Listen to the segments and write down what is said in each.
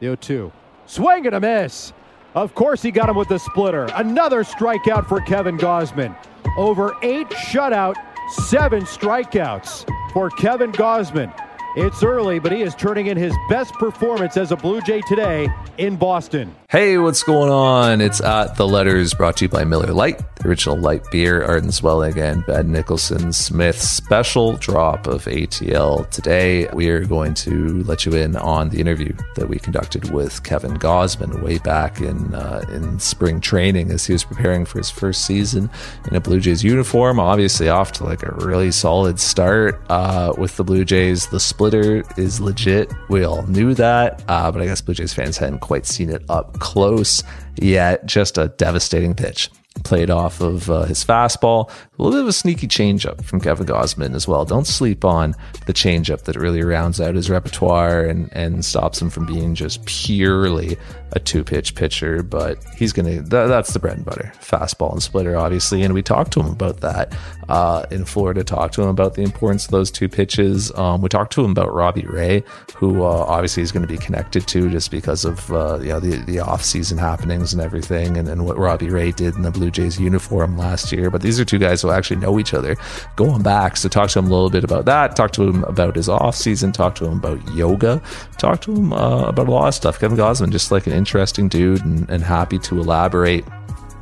The 0 2. Swing and a miss. Of course, he got him with the splitter. Another strikeout for Kevin Gausman. Over eight shutout, seven strikeouts for Kevin Gausman. It's early, but he is turning in his best performance as a Blue Jay today in Boston. Hey, what's going on? It's at the letters brought to you by Miller Lite, the original light beer, Arden Zwelling, and Ben Nicholson Smith special drop of ATL. Today, we are going to let you in on the interview that we conducted with Kevin Gausman way back in uh, in spring training as he was preparing for his first season in a Blue Jays uniform. Obviously, off to like a really solid start uh, with the Blue Jays. The splitter is legit. We all knew that, uh, but I guess Blue Jays fans hadn't quite seen it up close yet. Just a devastating pitch played off of uh, his fastball. A little bit of a sneaky changeup from Kevin Gausman as well. Don't sleep on the changeup that really rounds out his repertoire and, and stops him from being just purely a two pitch pitcher. But he's going to, th- that's the bread and butter fastball and splitter, obviously. And we talked to him about that uh, in Florida, talked to him about the importance of those two pitches. Um, we talked to him about Robbie Ray, who uh, obviously is going to be connected to just because of uh, you know the, the off season happenings and everything and, and what Robbie Ray did in the Blue Jays uniform last year. But these are two guys who actually know each other going back. So talk to him a little bit about that. Talk to him about his off season. Talk to him about yoga. Talk to him uh, about a lot of stuff. Kevin Gausman, just like an interesting dude and, and happy to elaborate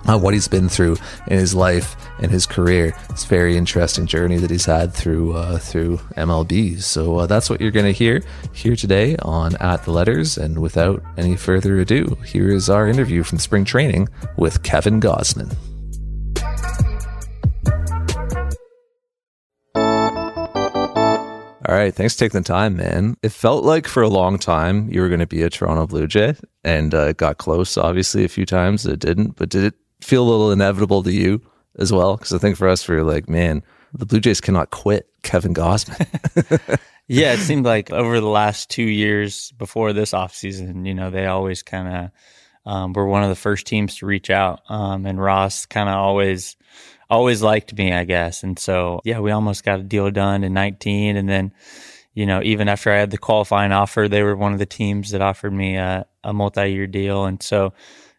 on what he's been through in his life and his career. It's a very interesting journey that he's had through uh, through MLB. So uh, that's what you're going to hear here today on At the Letters. And without any further ado, here is our interview from spring training with Kevin Gausman. All right, thanks for taking the time, man. It felt like for a long time you were going to be a Toronto Blue Jay, and uh, got close, obviously, a few times. It didn't, but did it feel a little inevitable to you as well? Because I think for us, we were like, man, the Blue Jays cannot quit Kevin Gausman. yeah, it seemed like over the last two years before this offseason, you know, they always kind of um, were one of the first teams to reach out. Um, and Ross kind of always always liked me, I guess. And so, yeah, we almost got a deal done in 19. And then, you know, even after I had the qualifying offer, they were one of the teams that offered me a, a multi year deal. And so,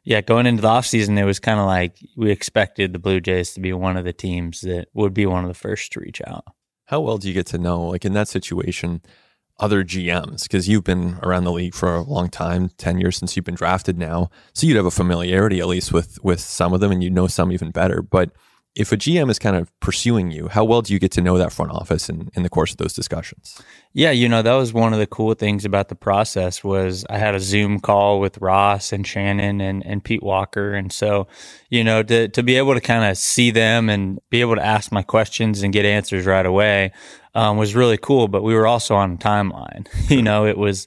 yeah, going into the offseason, it was kind of like we expected the Blue Jays to be one of the teams that would be one of the first to reach out. How well do you get to know, like in that situation, other GMs? Because you've been around the league for a long time, 10 years since you've been drafted now. So you'd have a familiarity at least with with some of them and you'd know some even better. But if a GM is kind of pursuing you, how well do you get to know that front office in, in the course of those discussions? Yeah, you know, that was one of the cool things about the process was I had a Zoom call with Ross and Shannon and, and Pete Walker. And so, you know, to, to be able to kind of see them and be able to ask my questions and get answers right away um, was really cool. But we were also on a timeline. you know, it was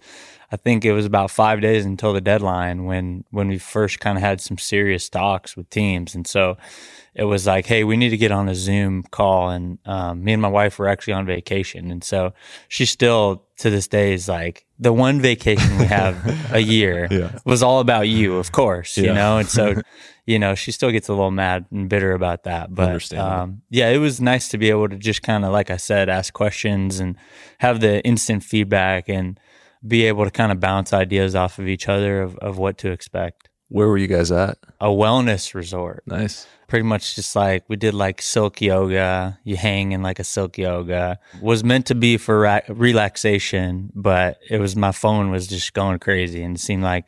I think it was about five days until the deadline when when we first kind of had some serious talks with teams. And so it was like, hey, we need to get on a Zoom call. And um, me and my wife were actually on vacation. And so she still, to this day, is like, the one vacation we have a year yeah. was all about you, of course, yeah. you know? And so, you know, she still gets a little mad and bitter about that. But um, yeah, it was nice to be able to just kind of, like I said, ask questions and have the instant feedback and be able to kind of bounce ideas off of each other of, of what to expect. Where were you guys at? A wellness resort. Nice pretty much just like we did like silk yoga. You hang in like a silk yoga. Was meant to be for ra- relaxation, but it was my phone was just going crazy, and it seemed like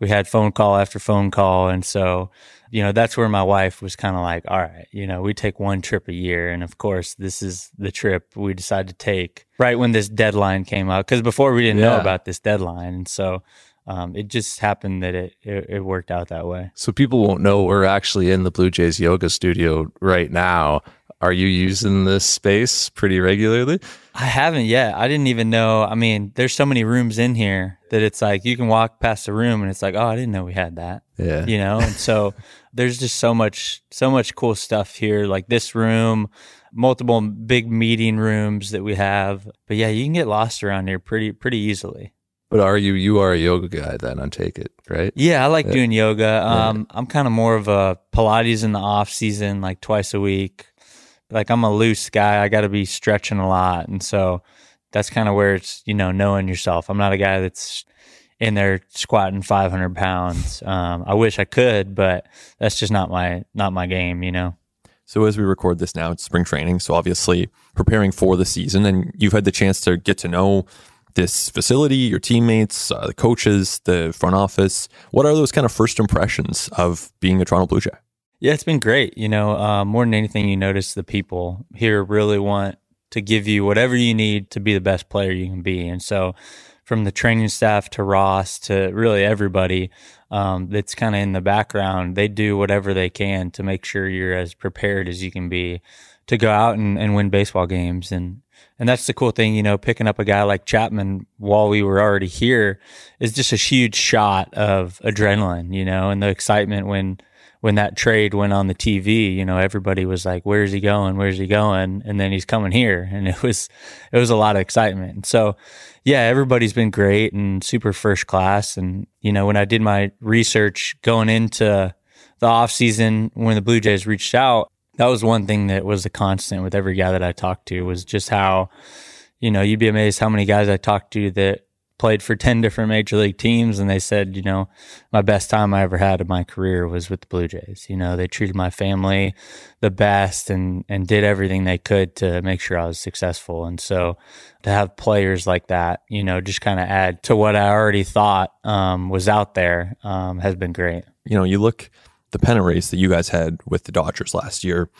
we had phone call after phone call, and so you know that's where my wife was kind of like, all right, you know, we take one trip a year, and of course this is the trip we decided to take right when this deadline came out because before we didn't yeah. know about this deadline, and so um, it just happened that it, it, it worked out that way. So people won't know we're actually in the Blue Jays yoga studio right now. Are you using this space pretty regularly? I haven't yet. I didn't even know. I mean, there's so many rooms in here that it's like you can walk past a room and it's like, oh, I didn't know we had that. Yeah. You know, and so there's just so much, so much cool stuff here. Like this room, multiple big meeting rooms that we have. But yeah, you can get lost around here pretty, pretty easily. But are you you are a yoga guy then? I take it right. Yeah, I like yeah. doing yoga. Um, yeah. I'm kind of more of a Pilates in the off season, like twice a week. Like I'm a loose guy. I got to be stretching a lot, and so that's kind of where it's you know knowing yourself. I'm not a guy that's in there squatting 500 pounds. Um, I wish I could, but that's just not my not my game, you know. So as we record this now, it's spring training. So obviously preparing for the season, and you've had the chance to get to know this facility, your teammates, uh, the coaches, the front office. What are those kind of first impressions of being a Toronto Blue Jay? Yeah, it's been great. You know, uh, more than anything, you notice the people here really want to give you whatever you need to be the best player you can be. And so, from the training staff to Ross to really everybody um, that's kind of in the background, they do whatever they can to make sure you're as prepared as you can be to go out and, and win baseball games. And and that's the cool thing, you know, picking up a guy like Chapman while we were already here is just a huge shot of adrenaline, you know, and the excitement when when that trade went on the TV, you know, everybody was like, "Where's he going? Where's he going?" And then he's coming here, and it was it was a lot of excitement. And so, yeah, everybody's been great and super first class. And you know, when I did my research going into the off season when the Blue Jays reached out, that was one thing that was a constant with every guy that I talked to was just how, you know, you'd be amazed how many guys I talked to that played for 10 different major league teams and they said you know my best time i ever had in my career was with the blue jays. You know they treated my family the best and and did everything they could to make sure i was successful. And so to have players like that you know just kind of add to what i already thought um, was out there um, has been great. You know you look the pennant race that you guys had with the Dodgers last year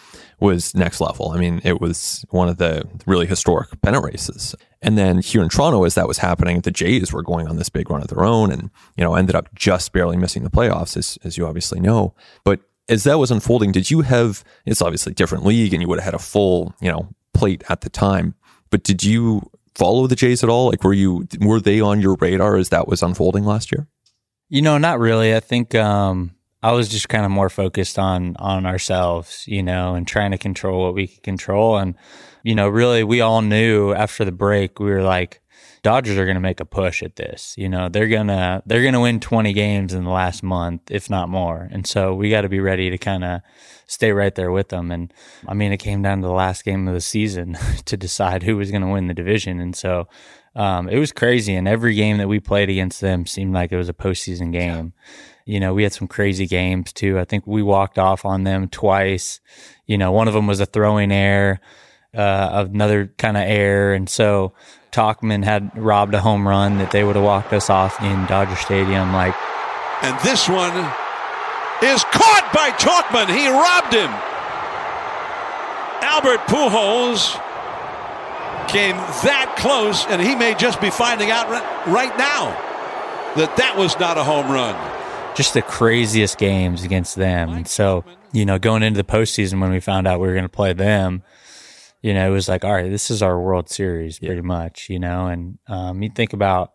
was next level. I mean, it was one of the really historic pennant races. And then here in Toronto, as that was happening, the Jays were going on this big run of their own and, you know, ended up just barely missing the playoffs, as, as you obviously know. But as that was unfolding, did you have, it's obviously different league and you would have had a full, you know, plate at the time, but did you follow the Jays at all? Like, were you, were they on your radar as that was unfolding last year? You know, not really. I think, um, I was just kind of more focused on on ourselves, you know, and trying to control what we could control. And, you know, really we all knew after the break, we were like, Dodgers are gonna make a push at this. You know, they're gonna they're gonna win twenty games in the last month, if not more. And so we gotta be ready to kind of stay right there with them. And I mean it came down to the last game of the season to decide who was gonna win the division. And so um, it was crazy. And every game that we played against them seemed like it was a postseason game. Yeah you know, we had some crazy games too. I think we walked off on them twice. You know, one of them was a throwing error, uh, another kind of error. And so Tauchman had robbed a home run that they would have walked us off in Dodger Stadium. Like, and this one is caught by Tauchman. He robbed him. Albert Pujols came that close, and he may just be finding out right now that that was not a home run just the craziest games against them. And so, you know, going into the postseason when we found out we were going to play them, you know, it was like, all right, this is our World Series pretty yeah. much, you know, and um, you think about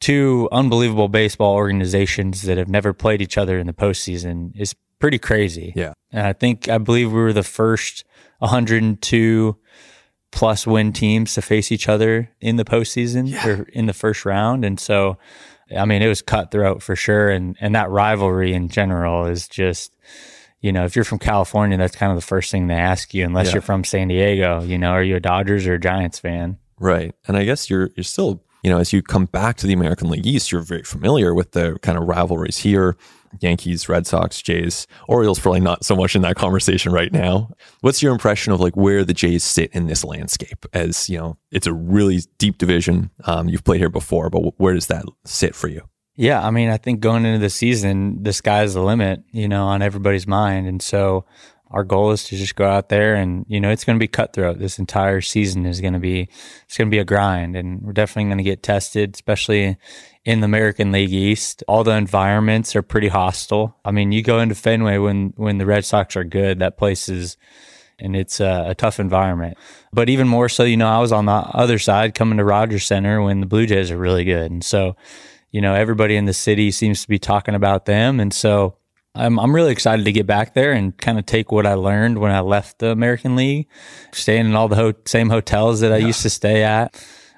two unbelievable baseball organizations that have never played each other in the postseason is pretty crazy. Yeah. And I think, I believe we were the first 102 plus win teams to face each other in the postseason yeah. or in the first round. And so, I mean, it was cutthroat for sure. And, and that rivalry in general is just, you know, if you're from California, that's kind of the first thing they ask you, unless yeah. you're from San Diego, you know, are you a Dodgers or a Giants fan? Right. And I guess you're, you're still, you know, as you come back to the American League East, you're very familiar with the kind of rivalries here. Yankees, Red Sox, Jays, Orioles probably not so much in that conversation right now. What's your impression of like where the Jays sit in this landscape? As you know, it's a really deep division. Um, you've played here before, but where does that sit for you? Yeah, I mean, I think going into the season, the sky's the limit, you know, on everybody's mind, and so our goal is to just go out there and you know it's going to be cutthroat this entire season is going to be it's going to be a grind and we're definitely going to get tested especially in the American League East all the environments are pretty hostile. I mean you go into Fenway when when the Red Sox are good that place is and it's a, a tough environment. But even more so you know I was on the other side coming to Rogers Center when the Blue Jays are really good. And so you know everybody in the city seems to be talking about them. And so I'm I'm really excited to get back there and kind of take what I learned when I left the American League, staying in all the ho- same hotels that I used to stay at.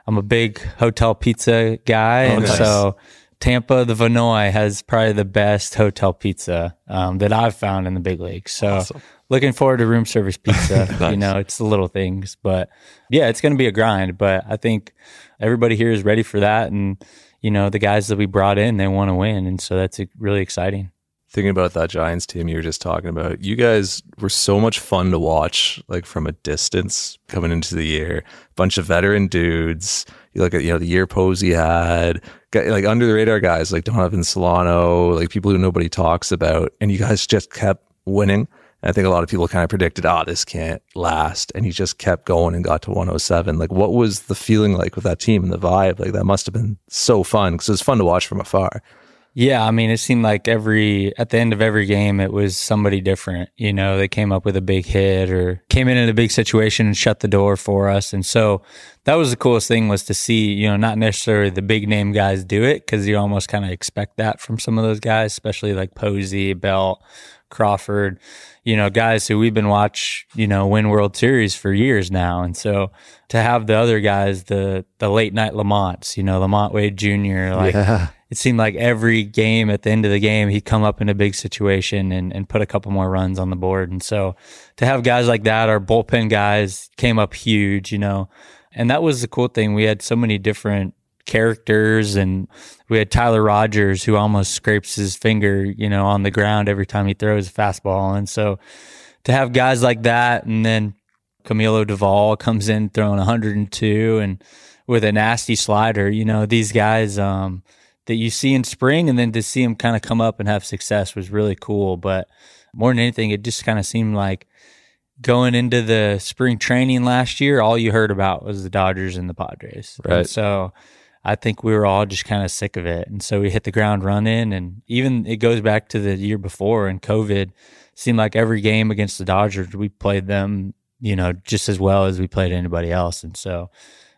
I'm a big hotel pizza guy, oh, and nice. so Tampa, the Vinoy has probably the best hotel pizza um, that I've found in the big league. So awesome. looking forward to room service pizza. nice. You know, it's the little things, but yeah, it's going to be a grind. But I think everybody here is ready for that, and you know, the guys that we brought in, they want to win. And so that's really exciting. Thinking about that Giants team you were just talking about, you guys were so much fun to watch, like from a distance coming into the year. Bunch of veteran dudes. You look at, you know, the year Posey had, like under the radar guys like Donovan Solano, like people who nobody talks about. And you guys just kept winning. And I think a lot of people kind of predicted, oh, this can't last. And he just kept going and got to 107. Like, what was the feeling like with that team and the vibe? Like, that must have been so fun because it was fun to watch from afar. Yeah, I mean, it seemed like every at the end of every game, it was somebody different. You know, they came up with a big hit or came in in a big situation and shut the door for us. And so that was the coolest thing was to see, you know, not necessarily the big name guys do it because you almost kind of expect that from some of those guys, especially like Posey, Belt, Crawford, you know, guys who we've been watch, you know, win World Series for years now. And so to have the other guys, the the late night Lamonts, you know, LaMonte Wade Jr., like. Yeah it seemed like every game at the end of the game, he'd come up in a big situation and, and put a couple more runs on the board. And so to have guys like that, our bullpen guys came up huge, you know, and that was the cool thing. We had so many different characters and we had Tyler Rogers who almost scrapes his finger, you know, on the ground every time he throws a fastball. And so to have guys like that and then Camilo Doval comes in throwing 102 and with a nasty slider, you know, these guys, um, that you see in spring and then to see him kind of come up and have success was really cool. But more than anything, it just kind of seemed like going into the spring training last year, all you heard about was the Dodgers and the Padres. Right. And so I think we were all just kind of sick of it. And so we hit the ground running. And even it goes back to the year before and COVID seemed like every game against the Dodgers, we played them, you know, just as well as we played anybody else. And so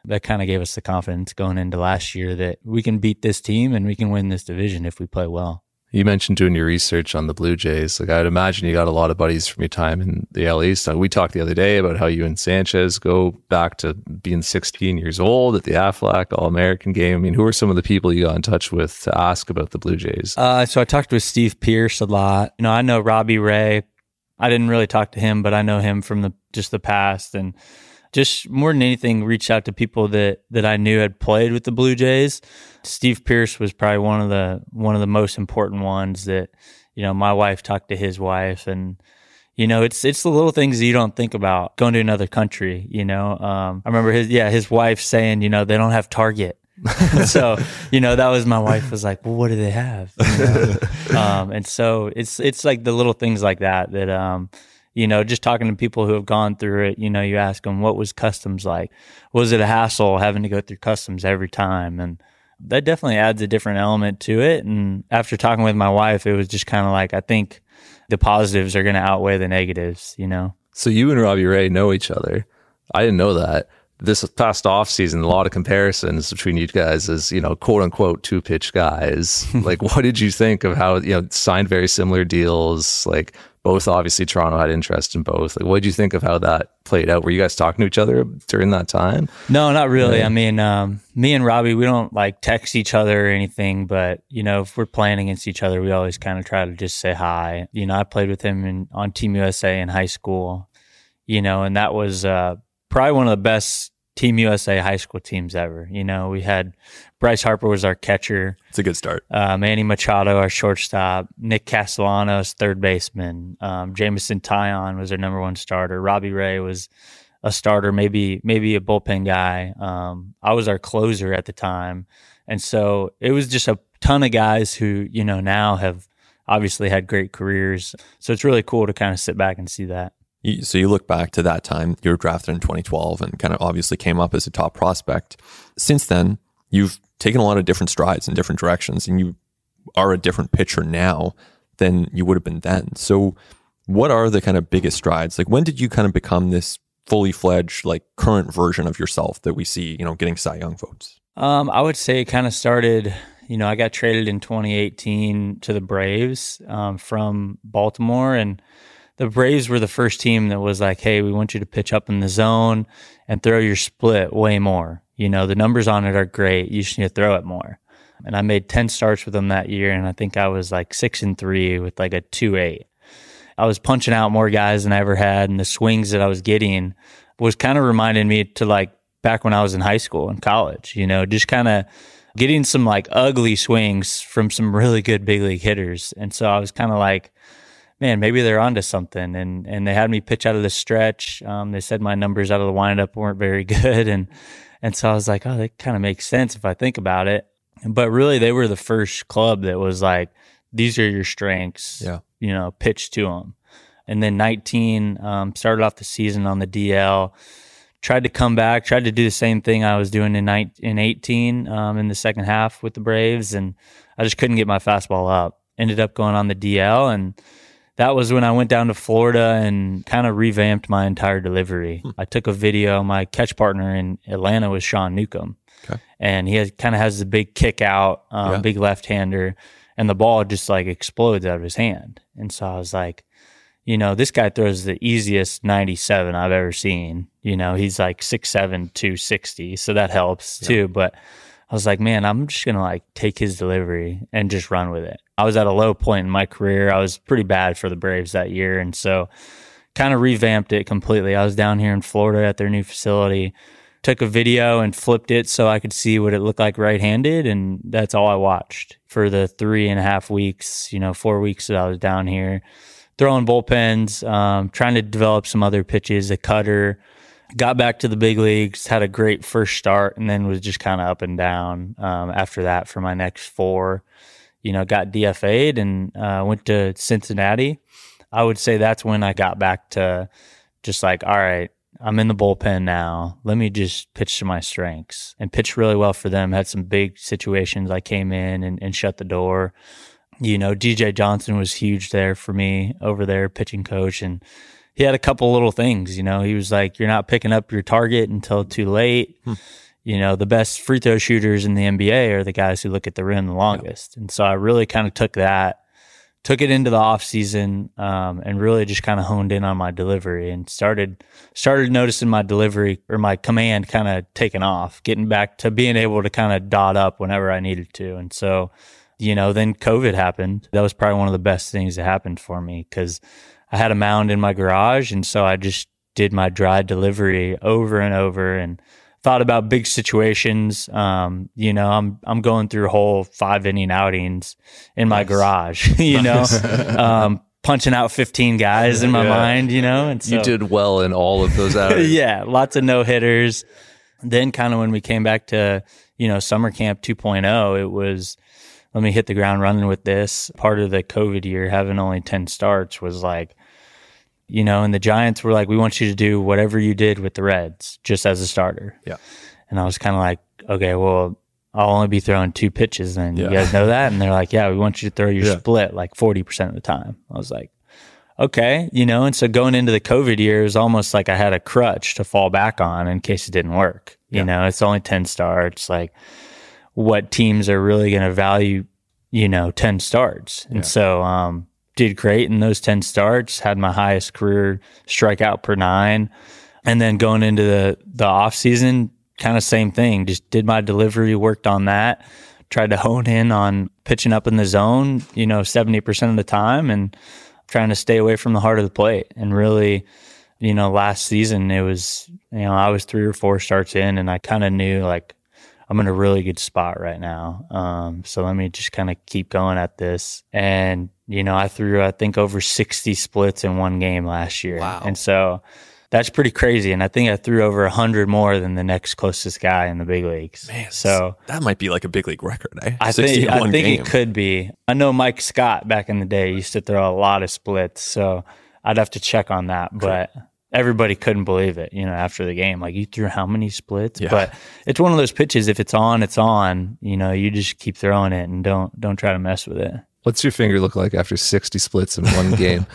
that kind of gave us the confidence going into last year that we can beat this team and we can win this division if we play well. You mentioned doing your research on the Blue Jays. Like I'd imagine you got a lot of buddies from your time in the AL East. We talked the other day about how you and Sanchez go back to being 16 years old at the Aflac All American game. I mean, who are some of the people you got in touch with to ask about the Blue Jays? Uh, so I talked with Steve Pearce a lot. You know, I know Robbie Ray. I didn't really talk to him, but I know him from the just the past and just more than anything, reached out to people that that I knew had played with the Blue Jays. Steve Pearce was probably one of the one of the most important ones that you know my wife talked to his wife and you know it's it's the little things you don't think about going to another country you know um, i remember his yeah his wife saying you know they don't have target so you know that was my wife was like well what do they have you know? um, and so it's it's like the little things like that that um, you know, just talking to people who have gone through it, you know, you ask them, what was customs like? Was it a hassle having to go through customs every time? And that definitely adds a different element to it. And after talking with my wife, it was just kind of like, I think the positives are going to outweigh the negatives, you know? So you and Robbie Ray know each other. I didn't know that. This past off season, a lot of comparisons between you guys as, you know, quote unquote two pitch guys. like, what did you think of how, you know, signed very similar deals? Like, both obviously Toronto had interest in both. Like, what did you think of how that played out? Were you guys talking to each other during that time? No, not really. Yeah. I mean, um, me and Robbie, we don't like text each other or anything, but you know, if we're playing against each other, we always kind of try to just say hi. You know, I played with him in, on Team USA in high school, you know, and that was uh, probably one of the best Team USA high school teams ever. You know, we had Bryce Harper was our catcher. It's a good start. Uh, Manny Machado, our shortstop. Nick Castellanos, third baseman. Um, Jameson Taillon was our number one starter. Robbie Ray was a starter, maybe maybe a bullpen guy. Um, I was our closer at the time, and so it was just a ton of guys who you know now have obviously had great careers. So it's really cool to kind of sit back and see that. So you look back to that time, you were drafted in 2012 and kind of obviously came up as a top prospect. Since then, you've taken a lot of different strides in different directions and you are a different pitcher now than you would have been then. So what are the kind of biggest strides? Like when did you kind of become this fully fledged, like current version of yourself that we see, you know, getting Cy Young votes? Um, I would say it kind of started, you know, I got traded in 2018 to the Braves um, from Baltimore and the Braves were the first team that was like, hey, we want you to pitch up in the zone and throw your split way more. You know, the numbers on it are great. You to throw it more. And I made 10 starts with them that year. And I think I was like six and three with like a two eight. I was punching out more guys than I ever had. And the swings that I was getting was kind of reminding me to like back when I was in high school and college, you know, just kind of getting some like ugly swings from some really good big league hitters. And so I was kind of like, man, maybe they're onto something. And and they had me pitch out of the stretch. Um, they said my numbers out of the windup weren't very good, and and so I was like, oh, that kind of makes sense if I think about it. But really, they were the first club that was like, these are your strengths. Yeah. You know, pitch to them. And then 19 um, started off the season on the DL. Tried to come back. Tried to do the same thing I was doing in 19, in 18 um, in the second half with the Braves, and I just couldn't get my fastball up. Ended up going on the DL, and that was when I went down to Florida and kind of revamped my entire delivery. Hmm. I took a video. My catch partner in Atlanta was Sean Newcomb, okay. and he kind of has the big kick out, um, yeah. big left hander, and the ball just like explodes out of his hand. And so I was like, you know, this guy throws the easiest 97 I've ever seen. You know, he's like 6'7, 260. So that helps yeah. too. But I was like, man, I'm just going to like take his delivery and just run with it. I was at a low point in my career. I was pretty bad for the Braves that year. And so kind of revamped it completely. I was down here in Florida at their new facility, took a video and flipped it so I could see what it looked like right handed. And that's all I watched for the three and a half weeks, you know, four weeks that I was down here throwing bullpens, um, trying to develop some other pitches, a cutter. Got back to the big leagues, had a great first start, and then was just kind of up and down um, after that for my next four. You know, got DFA'd and uh, went to Cincinnati. I would say that's when I got back to just like, all right, I'm in the bullpen now. Let me just pitch to my strengths and pitch really well for them. Had some big situations. I came in and, and shut the door you know, DJ Johnson was huge there for me over there, pitching coach. And he had a couple little things, you know, he was like, you're not picking up your target until too late. Hmm. You know, the best free throw shooters in the NBA are the guys who look at the rim the longest. And so I really kind of took that, took it into the off season, um, and really just kind of honed in on my delivery and started, started noticing my delivery or my command kind of taking off, getting back to being able to kind of dot up whenever I needed to. And so, you know, then COVID happened. That was probably one of the best things that happened for me because I had a mound in my garage. And so I just did my dry delivery over and over and thought about big situations. Um, you know, I'm, I'm going through whole five inning outings in my nice. garage, you nice. know, um, punching out 15 guys in my yeah. mind, you know, and so, you did well in all of those outings. yeah. Lots of no hitters. Then kind of when we came back to, you know, summer camp 2.0, it was, let me hit the ground running with this. Part of the COVID year, having only 10 starts was like, you know, and the Giants were like, we want you to do whatever you did with the Reds just as a starter. Yeah. And I was kind of like, okay, well, I'll only be throwing two pitches then. Yeah. You guys know that? And they're like, yeah, we want you to throw your yeah. split like 40% of the time. I was like, okay, you know, and so going into the COVID year, almost like I had a crutch to fall back on in case it didn't work. You yeah. know, it's only 10 starts. Like, what teams are really going to value, you know, 10 starts. And yeah. so, um, did great in those 10 starts, had my highest career strikeout per nine. And then going into the, the off season, kind of same thing. Just did my delivery, worked on that, tried to hone in on pitching up in the zone, you know, 70% of the time and trying to stay away from the heart of the plate. And really, you know, last season it was, you know, I was three or four starts in and I kind of knew like, I'm in a really good spot right now. Um, so let me just kind of keep going at this. And, you know, I threw, I think, over 60 splits in one game last year. Wow. And so that's pretty crazy. And I think I threw over 100 more than the next closest guy in the big leagues. Man, so that might be like a big league record, eh? I think, I think game. it could be. I know Mike Scott back in the day used to throw a lot of splits. So I'd have to check on that. But everybody couldn't believe it, you know, after the game. Like you threw how many splits? Yeah. But it's one of those pitches. If it's on, it's on. You know, you just keep throwing it and don't don't try to mess with it. What's your finger look like after sixty splits in one game?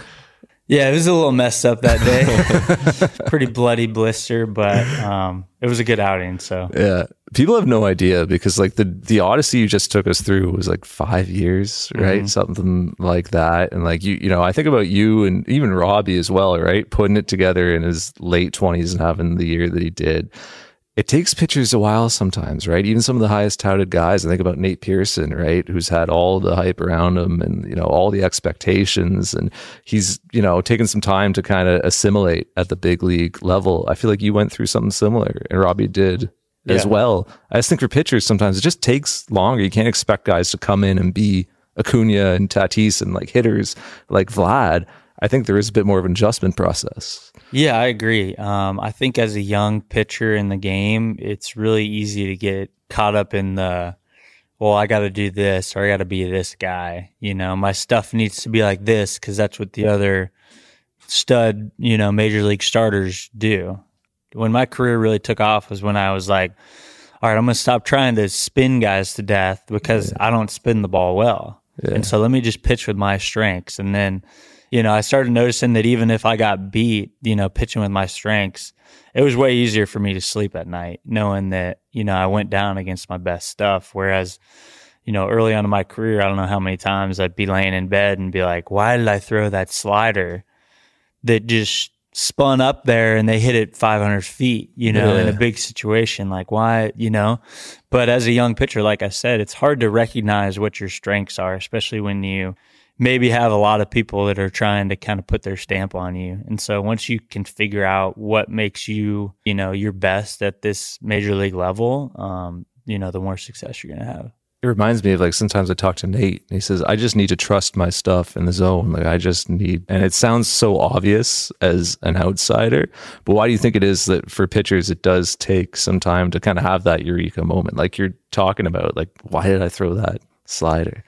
Yeah, it was a little messed up that day. Pretty bloody blister, but um, it was a good outing. So yeah, people have no idea because like the the odyssey you just took us through was like five years right mm-hmm. something like that and like you you know i think about you and even robbie as well right putting it together in his late 20s and having the year that he did it takes pitchers a while sometimes, right? Even some of the highest touted guys. I think about Nate Pearson, right, who's had all the hype around him and you know all the expectations, and he's you know taken some time to kind of assimilate at the big league level. I feel like you went through something similar, and Robbie did as well. I just think for pitchers, sometimes it just takes longer. You can't expect guys to come in and be Acuna and Tatis and like hitters like Vlad. I think there is a bit more of an adjustment process. Yeah, I agree. Um, I think as a young pitcher in the game, it's really easy to get caught up in the, well, I got to do this or I got to be this guy. You know, my stuff needs to be like this because that's what the other stud, you know, major league starters do. When my career really took off was when I was like, all right, I'm going to stop trying to spin guys to death because I don't spin the ball well. And so let me just pitch with my strengths. And then, you know, I started noticing that even if I got beat, you know, pitching with my strengths, it was way easier for me to sleep at night knowing that, you know, I went down against my best stuff. Whereas, you know, early on in my career, I don't know how many times I'd be laying in bed and be like, why did I throw that slider that just spun up there and they hit it 500 feet, you know, in a big situation? Like, why, you know? But as a young pitcher, like I said, it's hard to recognize what your strengths are, especially when you maybe have a lot of people that are trying to kind of put their stamp on you. And so once you can figure out what makes you, you know, your best at this major league level, um, you know, the more success you're going to have. It reminds me of like sometimes I talk to Nate and he says, I just need to trust my stuff in the zone. Like I just need, and it sounds so obvious as an outsider, but why do you think it is that for pitchers, it does take some time to kind of have that eureka moment? Like you're talking about, like, why did I throw that slider?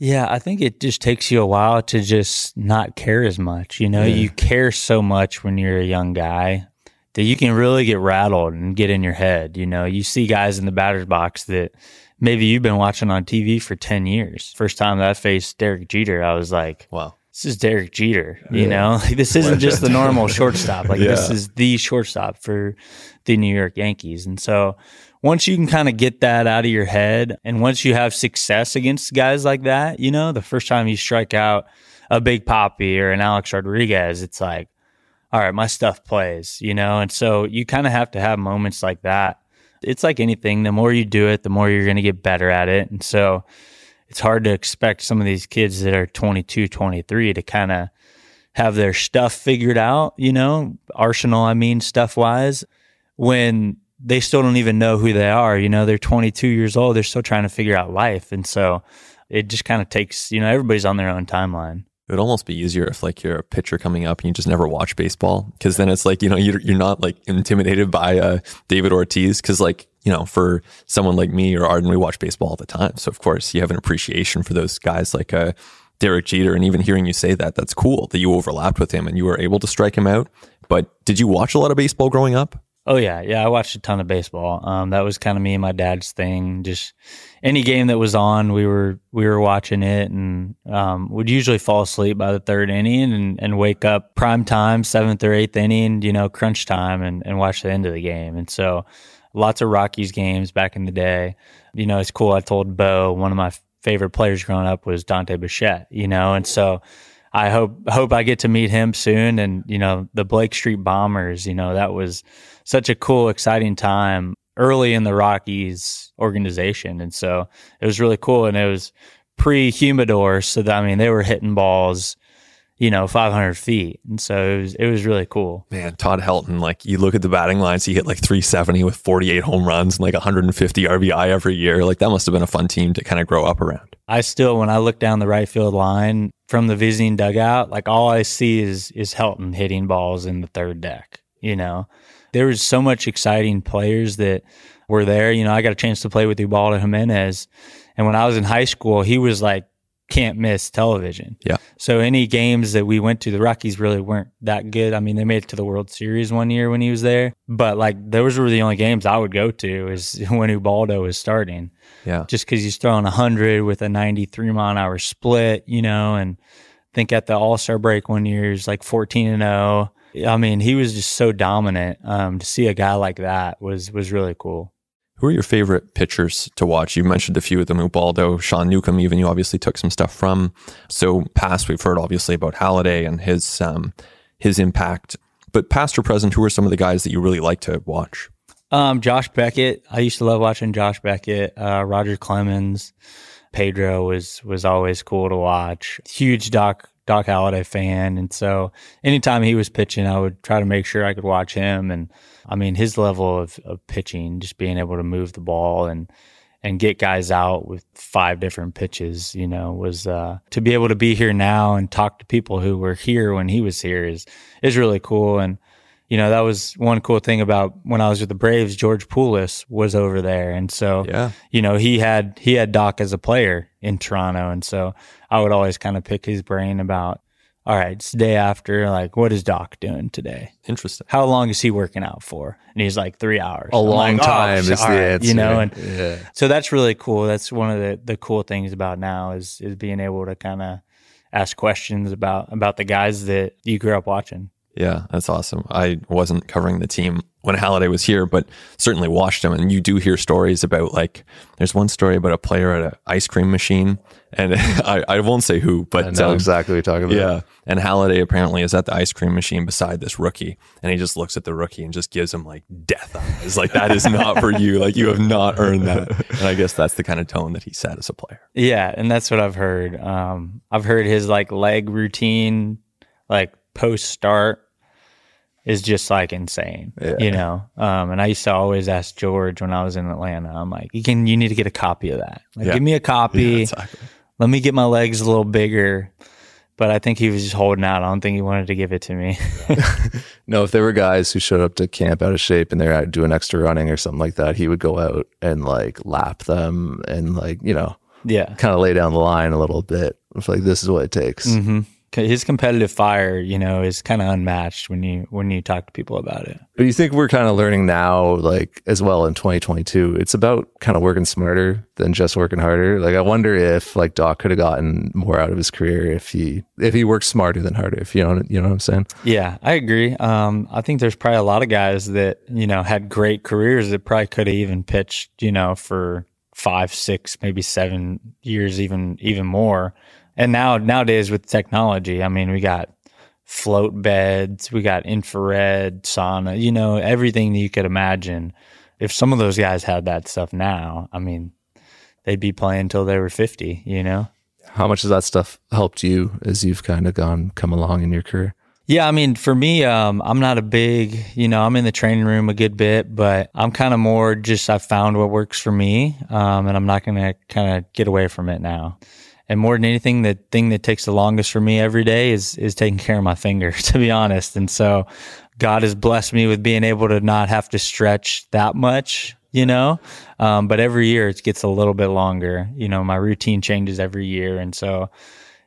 Yeah, I think it just takes you a while to just not care as much. You know, you care so much when you're a young guy that you can really get rattled and get in your head. You know, you see guys in the batter's box that maybe you've been watching on TV for 10 years. First time that I faced Derek Jeter, I was like, Wow. this is Derek Jeter, you know? Like this isn't just the normal shortstop. Like this is the shortstop for the New York Yankees. And so once you can kind of get that out of your head and once you have success against guys like that, you know, the first time you strike out a big Papi or an Alex Rodriguez, it's like, all right, my stuff plays, you know? And so you kind of have to have moments like that. It's like anything, the more you do it, the more you're going to get better at it. And so it's hard to expect some of these kids that are 22, 23 to kind of have their stuff figured out, you know, arsenal, I mean, stuff wise, when they still don't even know who they are. You know, they're 22 years old, they're still trying to figure out life. And so it just kind of takes, you know, everybody's on their own timeline. It would almost be easier if like you're a pitcher coming up and you just never watch baseball because then it's like you know you're you're not like intimidated by uh, David Ortiz because like you know for someone like me or Arden we watch baseball all the time so of course you have an appreciation for those guys like uh, Derek Jeter and even hearing you say that that's cool that you overlapped with him and you were able to strike him out. But did you watch a lot of baseball growing up? Oh yeah, yeah. I watched a ton of baseball. Um, that was kind of me and my dad's thing. Just any game that was on, we were we were watching it, and um, would usually fall asleep by the third inning and, and wake up prime time, seventh or eighth inning, you know, crunch time, and, and watch the end of the game. And so, lots of Rockies games back in the day. You know, it's cool. I told Bo one of my favorite players growing up was Dante Bichette. You know, and so. I hope hope I get to meet him soon, and you know the Blake Street Bombers. You know that was such a cool, exciting time early in the Rockies organization. And so it was really cool. And it was pre humidor. So that, I mean, they were hitting balls, you know, 500 feet. And so it was, it was really cool. Man, Todd Helton, like you look at the batting lines, he hit like 370 with 48 home runs and like 150 RBI every year. Like that must have been a fun team to kind of grow up around. I still, when I look down the right field line from the visiting dugout, like all I see is, is Helton hitting balls in the third deck, you know, there was so much exciting players that were there. You know, I got a chance to play with Ubaldo Jimenez. And when I was in high school, he was like, can't miss television. Yeah. So any games that we went to, the Rockies really weren't that good. I mean, they made it to the World Series one year when he was there, but like those were the only games I would go to is when Ubaldo was starting Yeah. just because he's throwing 100 with a 93 mile an hour split, you know, and I think at the All Star break one year, he's like 14 and 0. I mean, he was just so dominant. Um, to see a guy like that was was really cool. Who are your favorite pitchers to watch? You mentioned a few of them, Ubaldo, Sean Newcomb, even you obviously took some stuff from. So past, we've heard obviously about Halladay and his um, his impact. But past or present, who are some of the guys that you really like to watch? Um, Josh Beckett, I used to love watching Josh Beckett. Uh, Roger Clemens, Pedro was was always cool to watch. Huge Doc Doc Halladay fan. And so anytime he was pitching, I would try to make sure I could watch him. And I mean, his level of, of pitching, just being able to move the ball and, and get guys out with five different pitches, you know, was uh, to be able to be here now and talk to people who were here when he was here is is really cool. And you know, that was one cool thing about when I was with the Braves. George Poulis was over there, and so Yeah. you know he had he had Doc as a player in Toronto, and so I would always kind of pick his brain about. All right, it's the day after. Like, what is Doc doing today? Interesting. How long is he working out for? And he's like three hours. A I'm long like, oh, time is the answer. You know, and yeah. so that's really cool. That's one of the, the cool things about now is is being able to kind of ask questions about about the guys that you grew up watching. Yeah, that's awesome. I wasn't covering the team when Halladay was here, but certainly watched him. And you do hear stories about like, there's one story about a player at an ice cream machine, and I, I won't say who, but I know um, exactly what you're talking about. Yeah. And Halladay apparently is at the ice cream machine beside this rookie. And he just looks at the rookie and just gives him like death eyes. Like, that is not for you. Like, you have not earned that. And I guess that's the kind of tone that he set as a player. Yeah, and that's what I've heard. Um, I've heard his like leg routine, like post start, is just like insane. You know, um, and I used to always ask George when I was in Atlanta. I'm like, you can, you need to get a copy of that. Like, Yeah. give me a copy. exactly. Let me get my legs a little bigger. But I think he was just holding out. I don't think he wanted to give it to me. No, if there were guys who showed up to camp out of shape and they're out doing extra running or something like that, he would go out and like lap them and like, you know, yeah. kind of lay down the line a little bit. It's like, this is what it takes. hmm His competitive fire, you know, is kind of unmatched when you when you talk to people about it. But you think we're kind of learning now, like as well in 2022, it's about kind of working smarter than just working harder. Like I wonder if like Doc could have gotten more out of his career if he if he worked smarter than harder. If you know you know what I'm saying. Yeah, I agree. Um, I think there's probably a lot of guys that you know had great careers that probably could have even pitched, you know, for five, six, maybe seven years, even even more. And now nowadays with technology, I mean, we got float beds, we got infrared sauna, you know, everything that you could imagine. If some of those guys had that stuff now, I mean, they'd be playing until they were 50, you know? How much has that stuff helped you as you've kind of gone come along in your career? Yeah, I mean, for me, um, I'm not a big, you know, I'm in the training room a good bit, but I'm kind of more just I found what works for me, um, and I'm not going to kind of get away from it now. And more than anything, the thing that takes the longest for me every day is is taking care of my finger, to be honest. And so, God has blessed me with being able to not have to stretch that much, you know. Um, but every year it gets a little bit longer. You know, my routine changes every year, and so,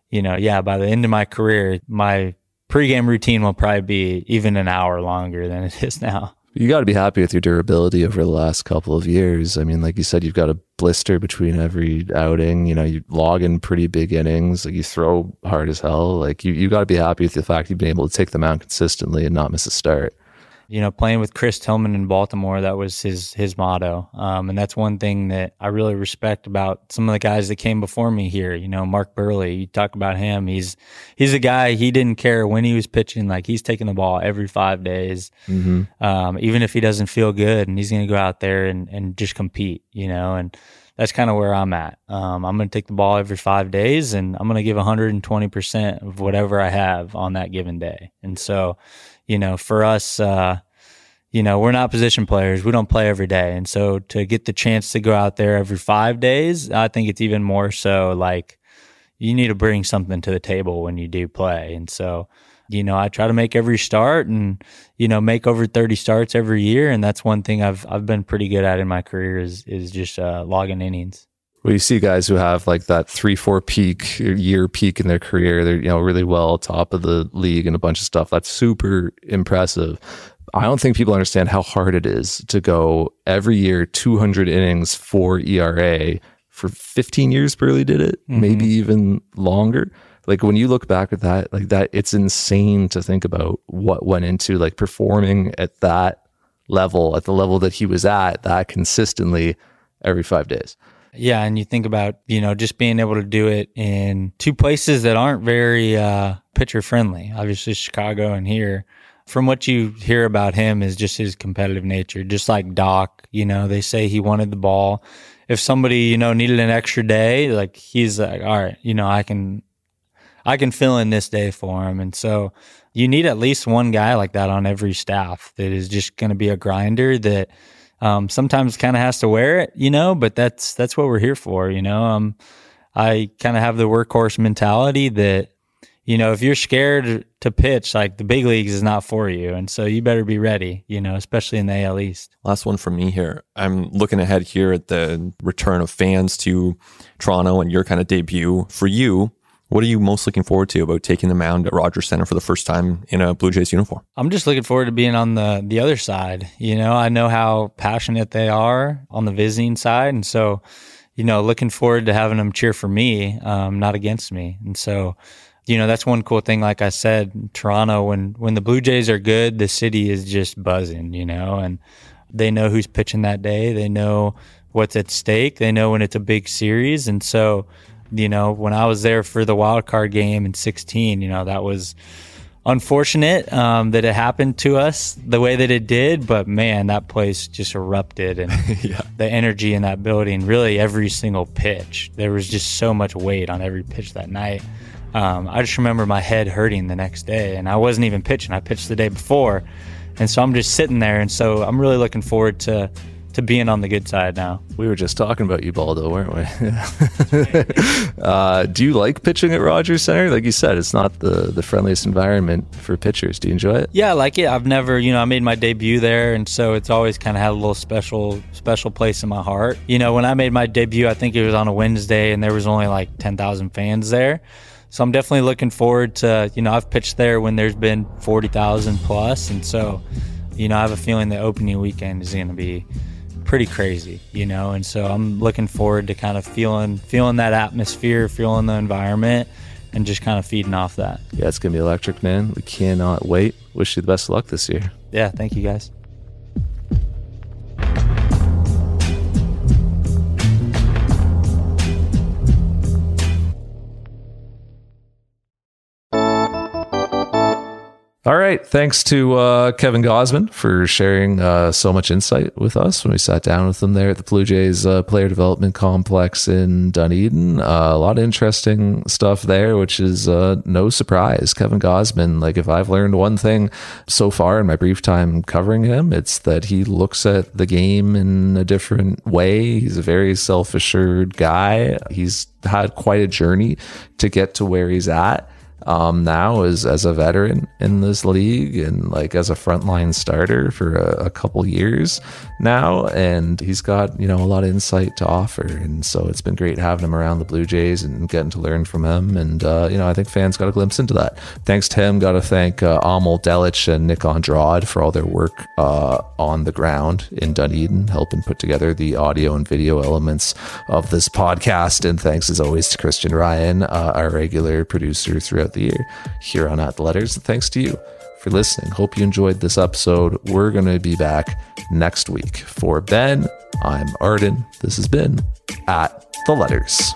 you know, yeah, by the end of my career, my pregame routine will probably be even an hour longer than it is now. You got to be happy with your durability over the last couple of years. I mean, like you said, you've got a blister between every outing. You know, you log in pretty big innings. Like you throw hard as hell. Like you, you got to be happy with the fact you've been able to take them out consistently and not miss a start. You know, playing with Chris Tillman in Baltimore, that was his his motto, um, and that's one thing that I really respect about some of the guys that came before me here. You know, Mark Buehrle, you talk about him. He's he's a guy. He didn't care when he was pitching. Like he's taking the ball every five days, um, even if he doesn't feel good, and he's going to go out there and and just compete. You know, and that's kind of where I'm at. Um, I'm going to take the ball every five days, and I'm going to give 120 percent of whatever I have on that given day. And so, you know, for us, uh, you know, we're not position players. We don't play every day. And so to get the chance to go out there every five days, I think it's even more so like you need to bring something to the table when you do play. And so, you know, I try to make every start and, you know, make over 30 starts every year. And that's one thing I've, I've been pretty good at in my career is, is just, uh, logging innings. Well, you see guys who have like that three, four peak year peak in their career. They're, you know, really well top of the league and a bunch of stuff. That's super impressive. I don't think people understand how hard it is to go every year 200 innings for ERA for 15 years. Buehrle did it, mm-hmm. maybe even longer. Like when you look back at that, like that, it's insane to think about what went into like performing at that level, at the level that he was at, that consistently every five days. Yeah, and you think about you know just being able to do it in two places that aren't very uh, pitcher friendly. Obviously, Chicago and here. From what you hear about him is just his competitive nature, just like Doc. You know, they say he wanted the ball. If somebody you know needed an extra day, like he's like, all right, you know, I can, I can fill in this day for him. And so you need at least one guy like that on every staff that is just going to be a grinder that um, sometimes kind of has to wear it, you know, but that's, that's what we're here for, you know. Um, I kind of have the workhorse mentality that, you know, if you're scared to pitch, like the big leagues is not for you. And so you better be ready, you know, especially in the AL East. Last one from me here. I'm looking ahead here at the return of fans to Toronto and your kind of debut. For you, what are you most looking forward to about taking the mound at Rogers Center for the first time in a Blue Jays uniform? I'm just looking forward to being on the the other side. You know, I know how passionate they are on the visiting side, and so you know, looking forward to having them cheer for me, um, not against me. And so, you know, that's one cool thing. Like I said, Toronto, when, when the Blue Jays are good, the city is just buzzing, you know, and they know who's pitching that day. They know what's at stake. They know when it's a big series. And so, you know, when I was there for the wild card game in 16, you know, that was, unfortunate um, that it happened to us the way that it did, but man, that place just erupted and yeah. the energy in that building, really every single pitch, there was just so much weight on every pitch that night. Um, I just remember my head hurting the next day, and I wasn't even pitching. I pitched the day before, and so I'm just sitting there, and so I'm really looking forward to to being on the good side now. We were just talking about you, Baldo, weren't we? uh, do you like pitching at Rogers Center? Like you said, it's not the, the friendliest environment for pitchers. Do you enjoy it? Yeah, I like it. I've never, you know, I made my debut there, and so it's always kind of had a little special special place in my heart. You know, when I made my debut, I think it was on a Wednesday, and there was only like ten thousand fans there. So I'm definitely looking forward to, you know, I've pitched there when there's been forty thousand plus, and so, you know, I have a feeling the opening weekend is going to be pretty crazy, you know. And so I'm looking forward to kind of feeling feeling that atmosphere, feeling the environment, and just kind of feeding off that. Yeah, it's gonna be electric, man. We cannot wait. Wish you the best of luck this year. Yeah, thank you guys. All right. Thanks to uh, Kevin Gausman for sharing uh, so much insight with us when we sat down with him there at the Blue Jays uh, Player Development Complex in Dunedin. Uh, a lot of interesting stuff there, which is uh, no surprise. Kevin Gausman, like if I've learned one thing so far in my brief time covering him, it's that he looks at the game in a different way. He's a very self assured guy. He's had quite a journey to get to where he's at um, now as as a veteran in this league and like as a frontline starter for a, a, couple years now, and he's got you know a lot of insight to offer, and so it's been great having him around the Blue Jays and getting to learn from him, and uh, you know I think fans got a glimpse into that. Thanks to him, got to thank uh, Amol Delic and Nick Andrade for all their work uh, on the ground in Dunedin, helping put together the audio and video elements of this podcast, and thanks as always to Christian Ryan, uh, our regular producer throughout the year here on At the Letters. Thanks to you for listening. Hope you enjoyed this episode. We're going to be back next week. For Ben, I'm Arden. This has been At the Letters.